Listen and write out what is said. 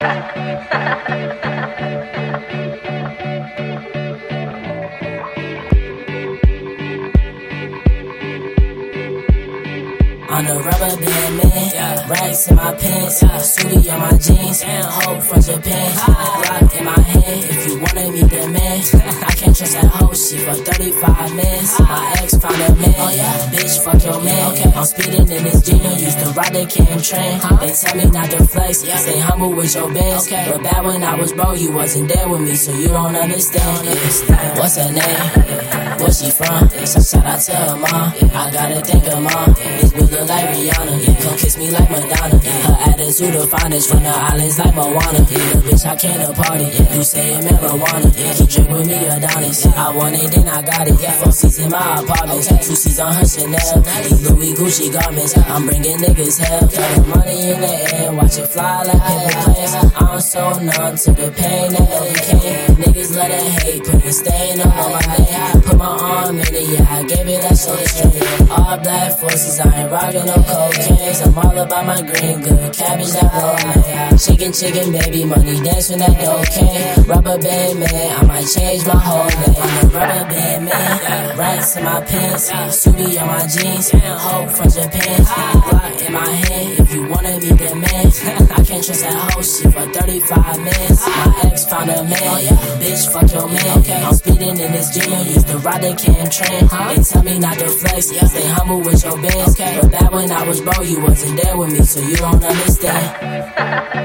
Ha ha ha ha ha! On the rubber band man, yeah. racks in my pants, yeah. Suited on my jeans, and hope from Japan. Rock in my hand, if you wanna meet the man. I can't trust that whole shit for 35 minutes. My ex found a man, oh yeah, bitch, fuck your man. Okay. I'm speeding in this Gino, used to ride the cam train. They tell me not to flex, yeah. stay humble with your bands. Okay. But back when I was broke, you wasn't there with me, so you don't understand. What's her name? She from? So shout out to her mom. I gotta thank her mom. This bitch look like Rihanna. Come kiss me like Madonna. Her attitude the finest from the islands like Moana. Yeah, bitch, I came to party. You say it marijuana. Keep drink with me, Adonis. I want it, then I got it. Four seats in my apartment. Two seats on her Chanel. These Louis Gucci garments. I'm bringing niggas hell. Throw the money in the air. Watch it fly like paper planes. I'm so numb to the pain that never came. Niggas let it hate. Put the stain on my name. Put my arm in it, yeah, I gave it that shit straight. All black forces, I ain't rockin' no cocaine. I'm all about my green, good cabbage that roll, Chicken, chicken, baby, money dance that cocaine. Rubber band man, I might change my whole name. Rubber band man, racks in my pants, Subi on my jeans, and hope from Japan. Block in my hand, if you wanna be the man. That whole shit for 35 minutes. My ex found a man, oh, bitch, fuck your man. I'm speeding in this to ride the cam train. They tell me not to flex, yeah. stay humble with your bands. But back when I was broke, you wasn't there with me, so you don't understand.